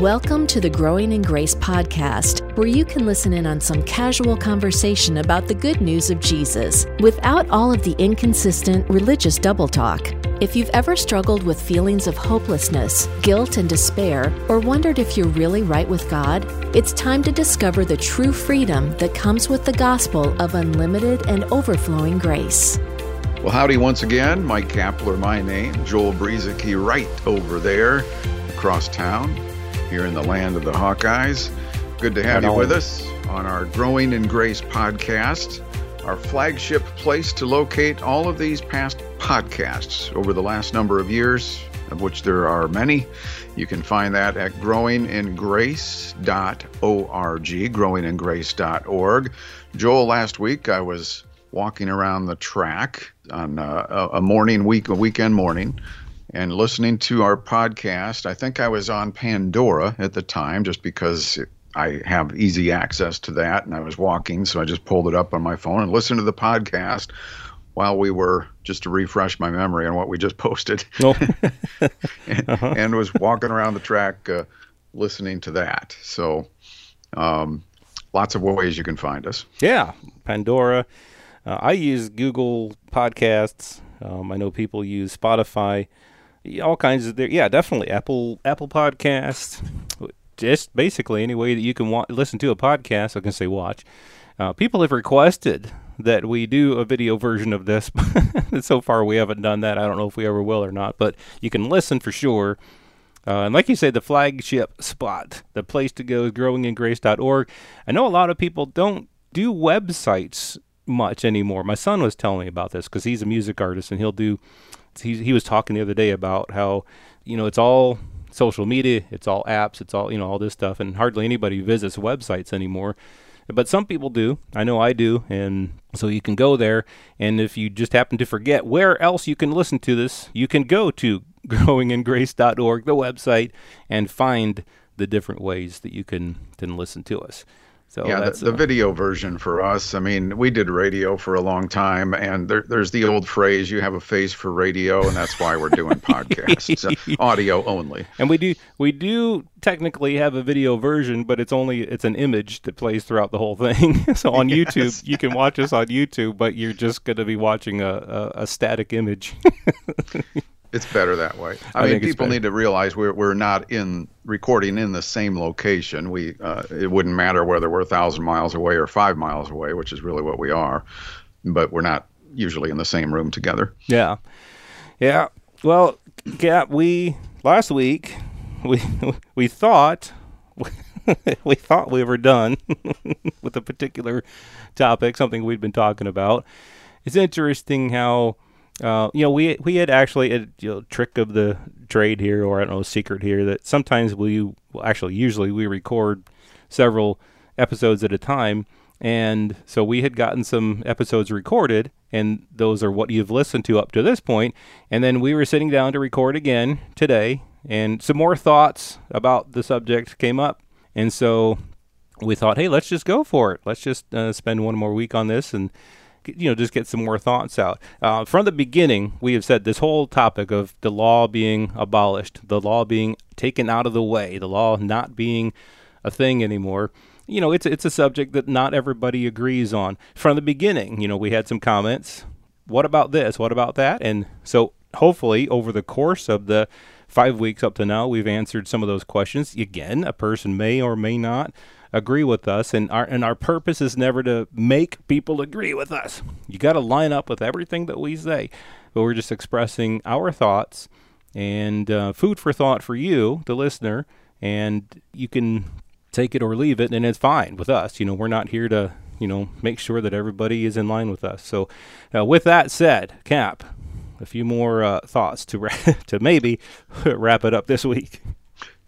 Welcome to the Growing in Grace podcast, where you can listen in on some casual conversation about the good news of Jesus without all of the inconsistent religious double talk. If you've ever struggled with feelings of hopelessness, guilt, and despair, or wondered if you're really right with God, it's time to discover the true freedom that comes with the gospel of unlimited and overflowing grace. Well, howdy once again. Mike Kapler, my name. Joel Brueseke, right over there across town here in the land of the Hawkeyes. Good to have you with us on our Growing in Grace podcast, our flagship place to locate all of these past podcasts over the last number of years, of which there are many. You can find that at growingingrace.org, growingingrace.org. Joel, last week I was walking around the track on uh, a morning week, a weekend morning, and listening to our podcast. I think I was on Pandora at the time just because I have easy access to that and I was walking, so I just pulled it up on my phone and listened to the podcast while we were just to refresh my memory on what we just posted. Oh. and, uh-huh. and, was walking around the track uh, listening to that. So um, lots of ways you can find us. Yeah, Pandora. Uh, I use Google Podcasts. Um, I know people use Spotify all kinds of there. Yeah, definitely Apple Apple Podcast. Just basically any way that you can wa- listen to a podcast. I can say watch. Uh, people have requested that we do a video version of this. so far, we haven't done that. I don't know if we ever will or not, but you can listen for sure. Uh, and like you say, the flagship spot, the place to go is growingingrace.org. I know a lot of people don't do websites much anymore. My son was telling me about this because he's a music artist and he'll do he he was talking the other day about how you know it's all social media, it's all apps, it's all you know all this stuff, and hardly anybody visits websites anymore. But some people do. I know I do, and so you can go there. And if you just happen to forget where else you can listen to this, you can go to growingingrace.org, the website, and find the different ways that you can, can listen to us. So yeah, the, the uh, video version for us. I mean, we did radio for a long time, and there, there's the old phrase: "You have a face for radio," and that's why we're doing podcasts, audio only. And we do we do technically have a video version, but it's only it's an image that plays throughout the whole thing. so on yes. YouTube, you can watch us on YouTube, but you're just going to be watching a, a, a static image. It's better that way. I, I mean, people need to realize we're we're not in recording in the same location. We uh, it wouldn't matter whether we're a thousand miles away or five miles away, which is really what we are. But we're not usually in the same room together. Yeah, yeah. Well, yeah. We last week we we thought we thought we were done with a particular topic, something we'd been talking about. It's interesting how uh, you know, we we had actually a you know, trick of the trade here, or I don't know, secret here that sometimes we well, actually usually we record several episodes at a time, and so we had gotten some episodes recorded, and those are what you've listened to up to this point, and then we were sitting down to record again today, and some more thoughts about the subject came up, and so we thought, hey, let's just go for it. Let's just uh, spend one more week on this and you know, just get some more thoughts out. Uh, from the beginning, we have said this whole topic of the law being abolished, the law being taken out of the way, the law not being a thing anymore. You know, it's it's a subject that not everybody agrees on. From the beginning, you know, we had some comments. What about this? What about that? And so, hopefully, over the course of the five weeks up to now, we've answered some of those questions. Again, a person may or may not agree with us and our and our purpose is never to make people agree with us. You got to line up with everything that we say. But we're just expressing our thoughts and uh, food for thought for you, the listener, and you can take it or leave it and it's fine with us. You know, we're not here to, you know, make sure that everybody is in line with us. So, uh, with that said, Cap, a few more uh, thoughts to ra- to maybe wrap it up this week.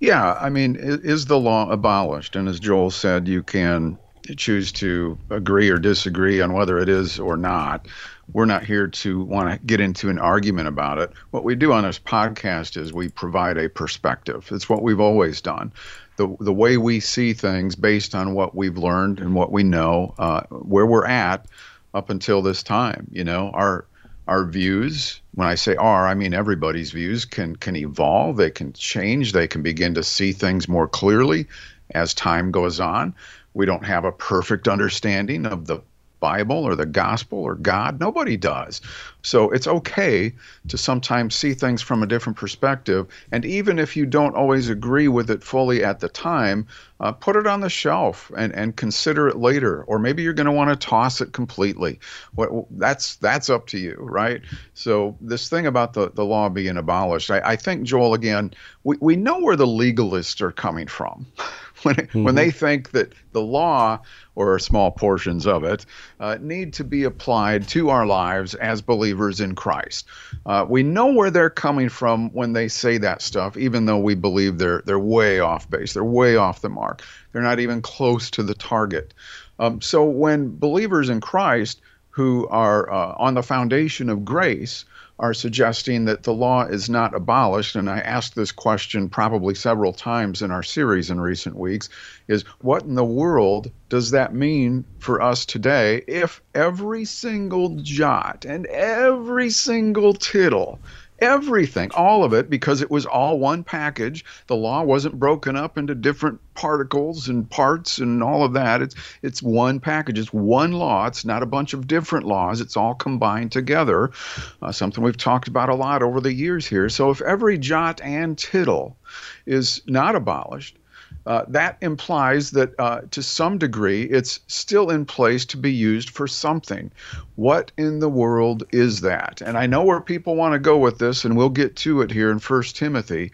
Yeah, I mean, is the law abolished? And as Joel said, you can choose to agree or disagree on whether it is or not. We're not here to want to get into an argument about it. What we do on this podcast is we provide a perspective. It's what we've always done. The, the way we see things based on what we've learned and what we know, uh, where we're at up until this time. You know, our our views when I say are, I mean everybody's views can can evolve, they can change, they can begin to see things more clearly as time goes on. We don't have a perfect understanding of the Bible or the gospel or God. Nobody does. So it's okay to sometimes see things from a different perspective. And even if you don't always agree with it fully at the time, uh, put it on the shelf and, and consider it later. Or maybe you're going to want to toss it completely. What, that's that's up to you, right? So this thing about the, the law being abolished, I, I think, Joel, again, we, we know where the legalists are coming from. when, mm-hmm. when they think that the law or small portions of it uh, need to be applied to our lives as believers in Christ. Uh, we know where they're coming from when they say that stuff, even though we believe they're they're way off base, they're way off the mark, they're not even close to the target. Um, so when believers in Christ who are uh, on the foundation of grace are suggesting that the law is not abolished, and I asked this question probably several times in our series in recent weeks, is what in the world does that mean for us today if every single jot and every single tittle everything, all of it, because it was all one package. The law wasn't broken up into different particles and parts and all of that. It's it's one package. It's one law. It's not a bunch of different laws. It's all combined together. Uh, something we've talked about a lot over the years here. So if every jot and tittle is not abolished, uh, that implies that uh, to some degree it's still in place to be used for something. What in the world is that? And I know where people want to go with this, and we'll get to it here in First Timothy.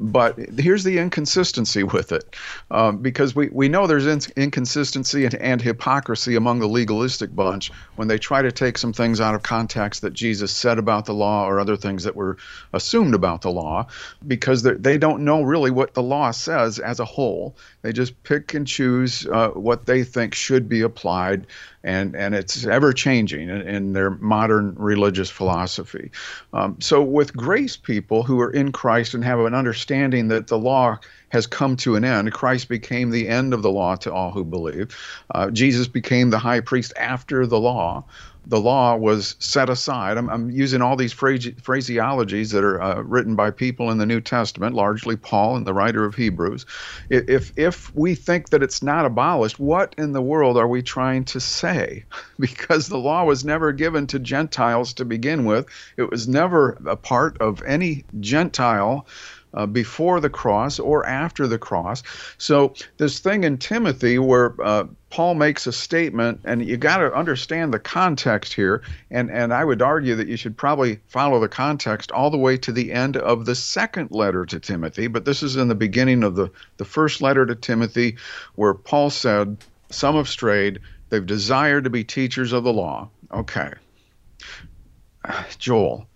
But here's the inconsistency with it, um, because we, we know there's in- inconsistency and, and hypocrisy among the legalistic bunch when they try to take some things out of context that Jesus said about the law or other things that were assumed about the law, because they don't know really what the law says as a whole. They just pick and choose uh, what they think should be applied and and it's ever changing in, in, their modern religious philosophy. Um, so with grace people who are in Christ and have an understanding that the law has come to an end. Christ became the end of the law to all who believe. Uh, Jesus became the high priest after the law the law was set aside. I'm, I'm using all these phrase, phraseologies that are uh, written by people in the New Testament, largely Paul and the writer of Hebrews. If if we think that it's not abolished, what in the world are we trying to say? Because the law was never given to Gentiles to begin with. It was never a part of any Gentile uh, before the cross or after the cross. So, this thing in Timothy where uh, Paul makes a statement, and you got to understand the context here. And, and I would argue that you should probably follow the context all the way to the end of the second letter to Timothy. But this is in the beginning of the, the first letter to Timothy, where Paul said, Some have strayed, they've desired to be teachers of the law. Okay. Joel,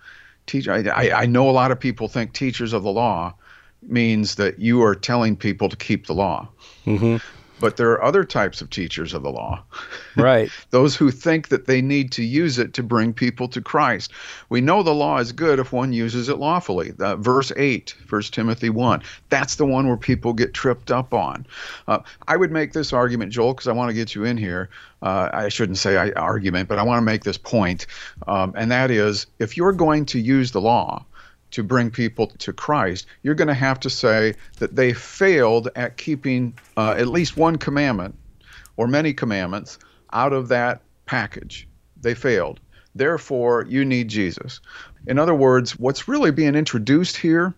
teach. I, I know a lot of people think teachers of the law means that you are telling people to keep the law. Mm-hmm. But there are other types of teachers of the law. Right. Those who think that they need to use it to bring people to Christ. We know the law is good if one uses it lawfully. Uh, verse 8, 1 Timothy 1. That's the one where people get tripped up on. Uh, I would make this argument, Joel, because I want to get you in here. Uh, I shouldn't say I, argument, but I want to make this point, um, and that is if you're going to use the law, to bring people to Christ, you're going to have to say that they failed at keeping uh, at least one commandment or many commandments out of that package. They failed. Therefore, you need Jesus. In other words, what's really being introduced here,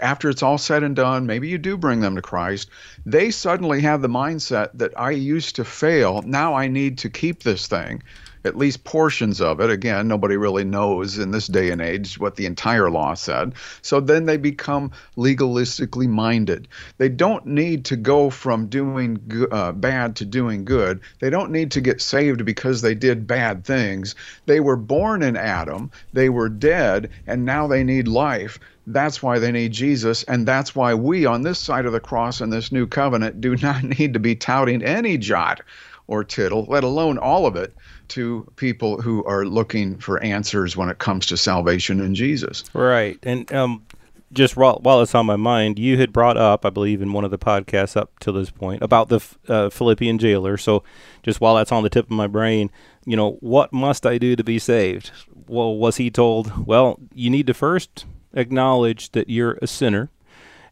after it's all said and done, maybe you do bring them to Christ, they suddenly have the mindset that I used to fail. Now I need to keep this thing at least portions of it. Again, nobody really knows in this day and age what the entire law said. So then they become legalistically minded. They don't need to go from doing uh, bad to doing good. They don't need to get saved because they did bad things. They were born in Adam, they were dead, and now they need life. That's why they need Jesus, and that's why we on this side of the cross in this new covenant do not need to be touting any jot or tittle, let alone all of it, to people who are looking for answers when it comes to salvation in Jesus. Right. And um, just while, while it's on my mind, you had brought up, I believe, in one of the podcasts up to this point about the uh, Philippian jailer. So, just while that's on the tip of my brain, you know, what must I do to be saved? Well, was he told, well, you need to first acknowledge that you're a sinner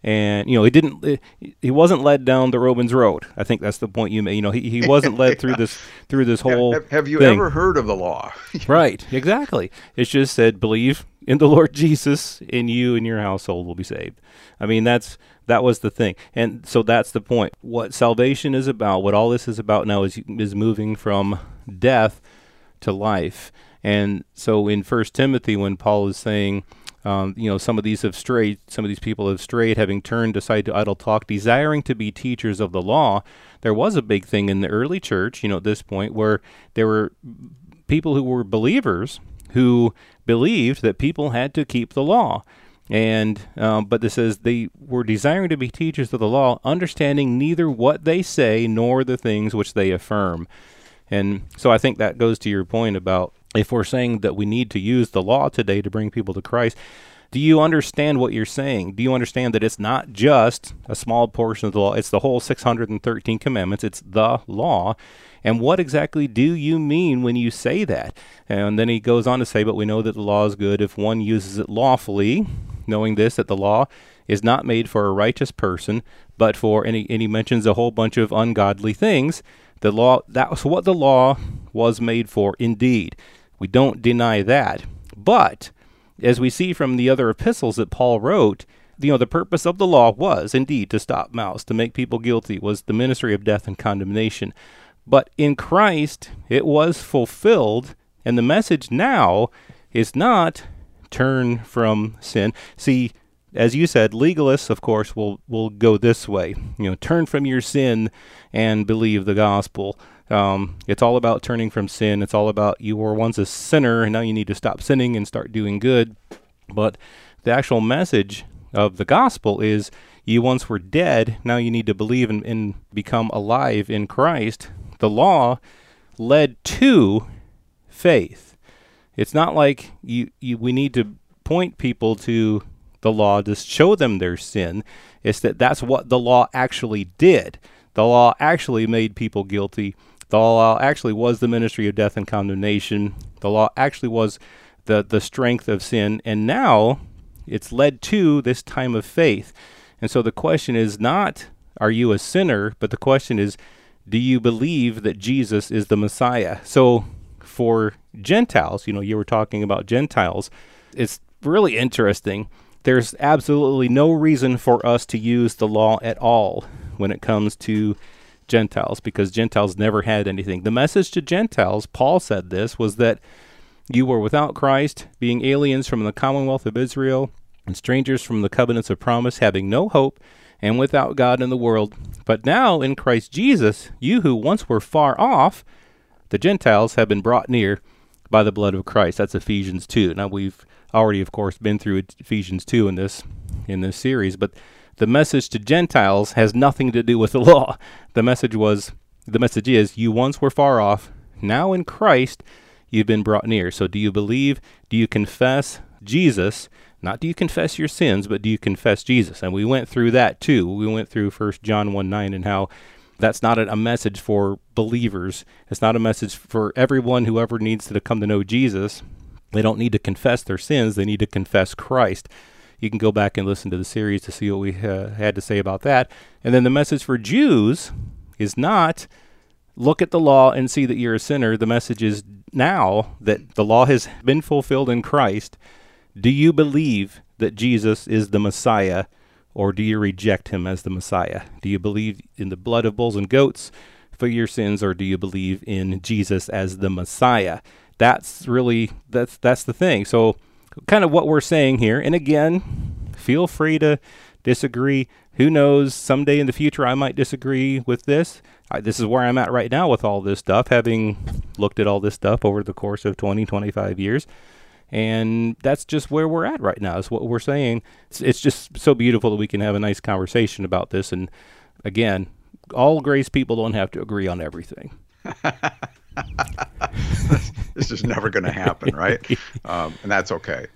and you know he didn't eh, he wasn't led down the Romans road. I think that's the point you made. You know he, he wasn't led through this through this whole. Have, have you thing. ever heard of the law? right, exactly. It's just said believe in the Lord Jesus, and you and your household will be saved. I mean that's that was the thing, and so that's the point. What salvation is about, what all this is about now, is is moving from death to life. And so in First Timothy, when Paul is saying um, you know, some of these have strayed, some of these people have strayed, having turned aside to idle talk, desiring to be teachers of the law. There was a big thing in the early church, you know, at this point, where there were people who were believers who believed that people had to keep the law. And um, but this says they were desiring to be teachers of the law, understanding neither what they say nor the things which they affirm. And so I think that goes to your point about if we're saying that we need to use the law today to bring people to Christ, do you understand what you're saying? Do you understand that it's not just a small portion of the law, it's the whole 613 commandments, it's the law? And what exactly do you mean when you say that? And then he goes on to say, But we know that the law is good if one uses it lawfully, knowing this, that the law is not made for a righteous person, but for, and he, and he mentions a whole bunch of ungodly things. The law, that was what the law was made for, indeed. We don't deny that. But as we see from the other epistles that Paul wrote, you know, the purpose of the law was indeed to stop mouths, to make people guilty, was the ministry of death and condemnation. But in Christ, it was fulfilled, and the message now is not turn from sin. See, as you said, legalists, of course, will will go this way. You know, turn from your sin and believe the gospel. Um, it's all about turning from sin. It's all about you were once a sinner and now you need to stop sinning and start doing good. But the actual message of the gospel is you once were dead, now you need to believe and, and become alive in Christ. The law led to faith. It's not like you, you we need to point people to the law to show them their sin. It's that that's what the law actually did. The law actually made people guilty the law actually was the ministry of death and condemnation. The law actually was the, the strength of sin. And now it's led to this time of faith. And so the question is not, are you a sinner? But the question is, do you believe that Jesus is the Messiah? So for Gentiles, you know, you were talking about Gentiles, it's really interesting. There's absolutely no reason for us to use the law at all when it comes to Gentiles because Gentiles never had anything. The message to Gentiles, Paul said this, was that you were without Christ, being aliens from the commonwealth of Israel, and strangers from the covenants of promise, having no hope, and without God in the world. But now in Christ Jesus, you who once were far off, the Gentiles have been brought near by the blood of Christ. That's Ephesians 2. Now we've already of course been through Ephesians 2 in this in this series, but the message to Gentiles has nothing to do with the law. The message was the message is you once were far off, now in Christ you've been brought near. So do you believe? Do you confess Jesus? Not do you confess your sins, but do you confess Jesus? And we went through that too. We went through First John 1 9 and how that's not a message for believers. It's not a message for everyone who ever needs to come to know Jesus. They don't need to confess their sins, they need to confess Christ. You can go back and listen to the series to see what we uh, had to say about that. And then the message for Jews is not look at the law and see that you're a sinner. The message is now that the law has been fulfilled in Christ. Do you believe that Jesus is the Messiah, or do you reject him as the Messiah? Do you believe in the blood of bulls and goats for your sins, or do you believe in Jesus as the Messiah? That's really that's that's the thing. So kind of what we're saying here. And again, feel free to disagree. Who knows? Someday in the future, I might disagree with this. I, this is where I'm at right now with all this stuff, having looked at all this stuff over the course of 20, 25 years. And that's just where we're at right now, is what we're saying. It's, it's just so beautiful that we can have a nice conversation about this. And again, all grace people don't have to agree on everything. this is never going to happen, right? Um, and that's okay.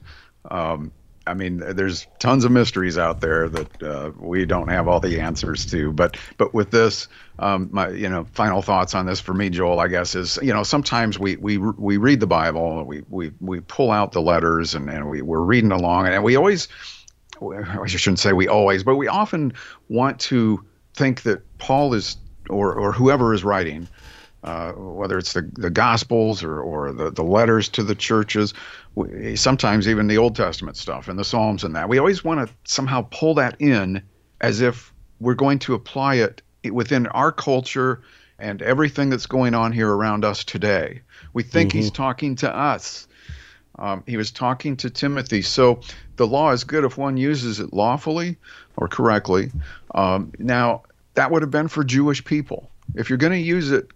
Um, I mean, there's tons of mysteries out there that uh, we don't have all the answers to. But but with this, um, my you know final thoughts on this for me, Joel, I guess is you know sometimes we we we read the Bible, we we we pull out the letters, and and we we're reading along, and we always I shouldn't say we always, but we often want to think that Paul is or or whoever is writing. Uh, whether it's the, the Gospels or, or the, the letters to the churches, we, sometimes even the Old Testament stuff and the Psalms and that. We always want to somehow pull that in as if we're going to apply it within our culture and everything that's going on here around us today. We think mm-hmm. he's talking to us. Um, he was talking to Timothy. So the law is good if one uses it lawfully or correctly. Um, now, that would have been for Jewish people. If you're going to use it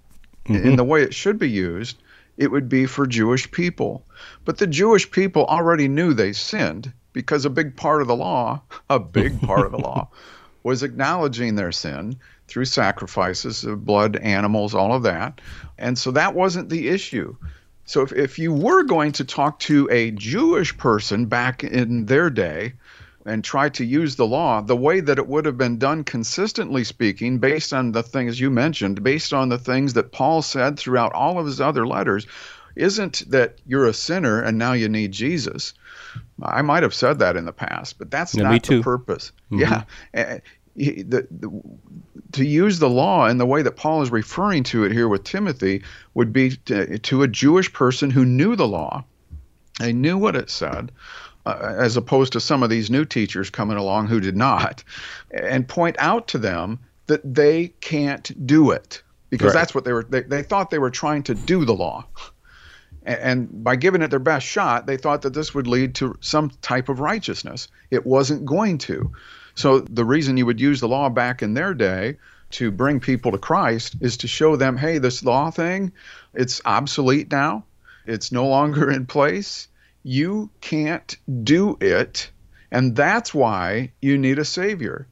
mm-hmm. in the way it should be used, it would be for Jewish people. But the Jewish people already knew they sinned because a big part of the law, a big part of the law, was acknowledging their sin through sacrifices of blood, animals, all of that. And so that wasn't the issue. So if, if you were going to talk to a Jewish person back in their day, and try to use the law the way that it would have been done consistently speaking based on the things you mentioned based on the things that Paul said throughout all of his other letters isn't that you're a sinner and now you need Jesus? I might have said that in the past but that's yeah, not the purpose. Mm-hmm. yeah. Eh, the, the, to use the law in the way that Paul is referring to it here with Timothy would be to, to a Jewish person who knew the law. They knew what it said uh, as opposed to some of these new teachers coming along who did not, and point out to them that they can't do it because right. that's what they were. They, they thought they were trying to do the law. And by giving it their best shot, they thought that this would lead to some type of righteousness. It wasn't going to. So, the reason you would use the law back in their day to bring people to Christ is to show them hey, this law thing, it's obsolete now. It's no longer in place you can't do it. And that's why you need a savior.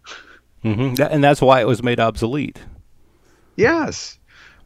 Mm-hmm. And that's why it was made obsolete. Yes.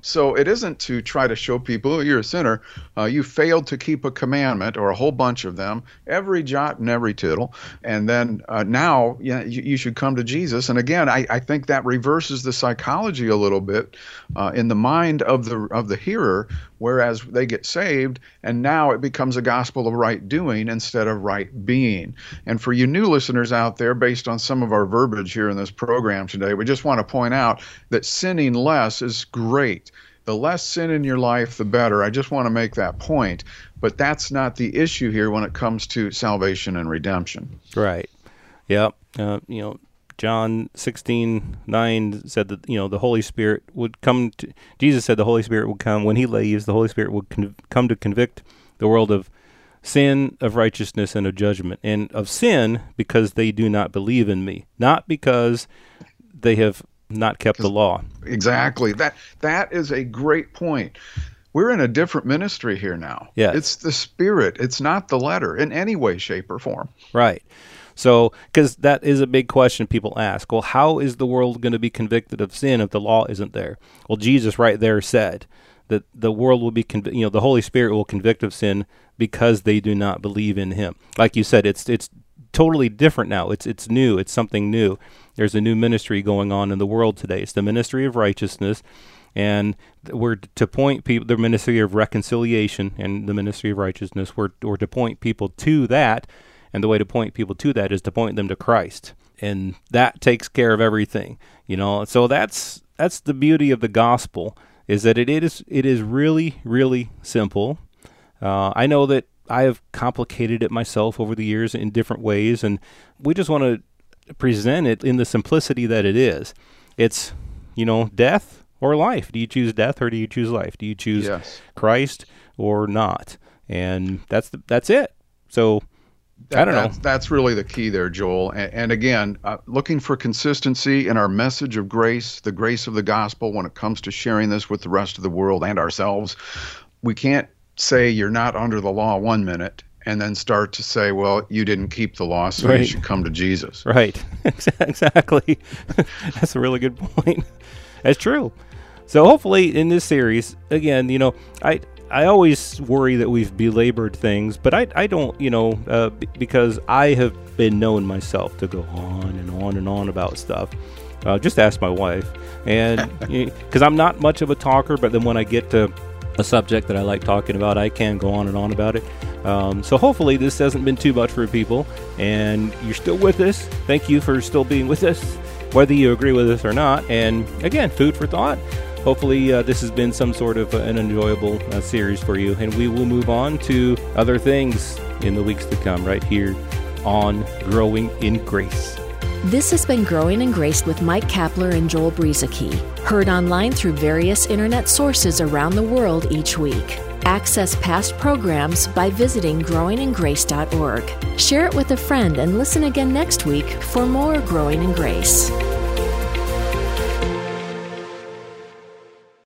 So it isn't to try to show people oh, you're a sinner. Uh, you failed to keep a commandment or a whole bunch of them, every jot and every tittle. And then uh, now yeah, you, you, should come to Jesus. And again, I, I think that reverses the psychology a little bit uh, in the mind of the of the hearer, whereas they get saved and now it becomes a gospel of right doing instead of right being. And for you new listeners out there, based on some of our verbiage here in this program today, we just want to point out that sinning less is great the less sin in your life, the better. I just want to make that point. But that's not the issue here when it comes to salvation and redemption. Right. Yep. Uh, you know, John 16, 9 said that, you know, the Holy Spirit would come to, Jesus said the Holy Spirit would come. When he leaves, the Holy Spirit would con- come to convict the world of sin, of righteousness, and of judgment. And of sin because they do not believe in me, not because they have not kept the law. Exactly. That that is a great point. We're in a different ministry here now. Yeah. It's the spirit. It's not the letter in any way, shape, or form. Right. So, because that is a big question people ask. Well, how is the world going to be convicted of sin if the law isn't there? Well, Jesus right there said that the world will be, conv- you know, the Holy Spirit will convict of sin because they do not believe in Him. Like you said, it's it's totally different now. It's it's new. It's something new. There's a new ministry going on in the world today. It's the ministry of righteousness, and we're to point people the ministry of reconciliation and the ministry of righteousness. We're we're to point people to that, and the way to point people to that is to point them to Christ, and that takes care of everything. You know, so that's that's the beauty of the gospel is that it is it is really really simple. Uh, I know that I have complicated it myself over the years in different ways, and we just want to present it in the simplicity that it is. It's, you know, death or life. Do you choose death or do you choose life? Do you choose yes. Christ or not? And that's the, that's it. So that, I don't that's, know. That's really the key there, Joel. And, and again, uh, looking for consistency in our message of grace, the grace of the gospel, when it comes to sharing this with the rest of the world and ourselves. We can't say you're not under the law one minute and then start to say, well, you didn't keep the law, so right. you should come to Jesus. Right. exactly. That's a really good point. That's true. So hopefully in this series, again, you know, I I always worry that we've belabored things, but I, I don't, you know, uh, b- because I have been known myself to go on and on and on about stuff. Uh, just ask my wife, and because I'm not much of a talker, but then when I get to a subject that I like talking about, I can go on and on about it. Um, so hopefully this hasn't been too much for people, and you're still with us. Thank you for still being with us, whether you agree with us or not. And again, food for thought. Hopefully, uh, this has been some sort of uh, an enjoyable uh, series for you, and we will move on to other things in the weeks to come right here on Growing in Grace. This has been Growing in Grace with Mike Kapler and Joel Brueseke, heard online through various internet sources around the world each week. Access past programs by visiting growingingrace.org. Share it with a friend and listen again next week for more Growing in Grace.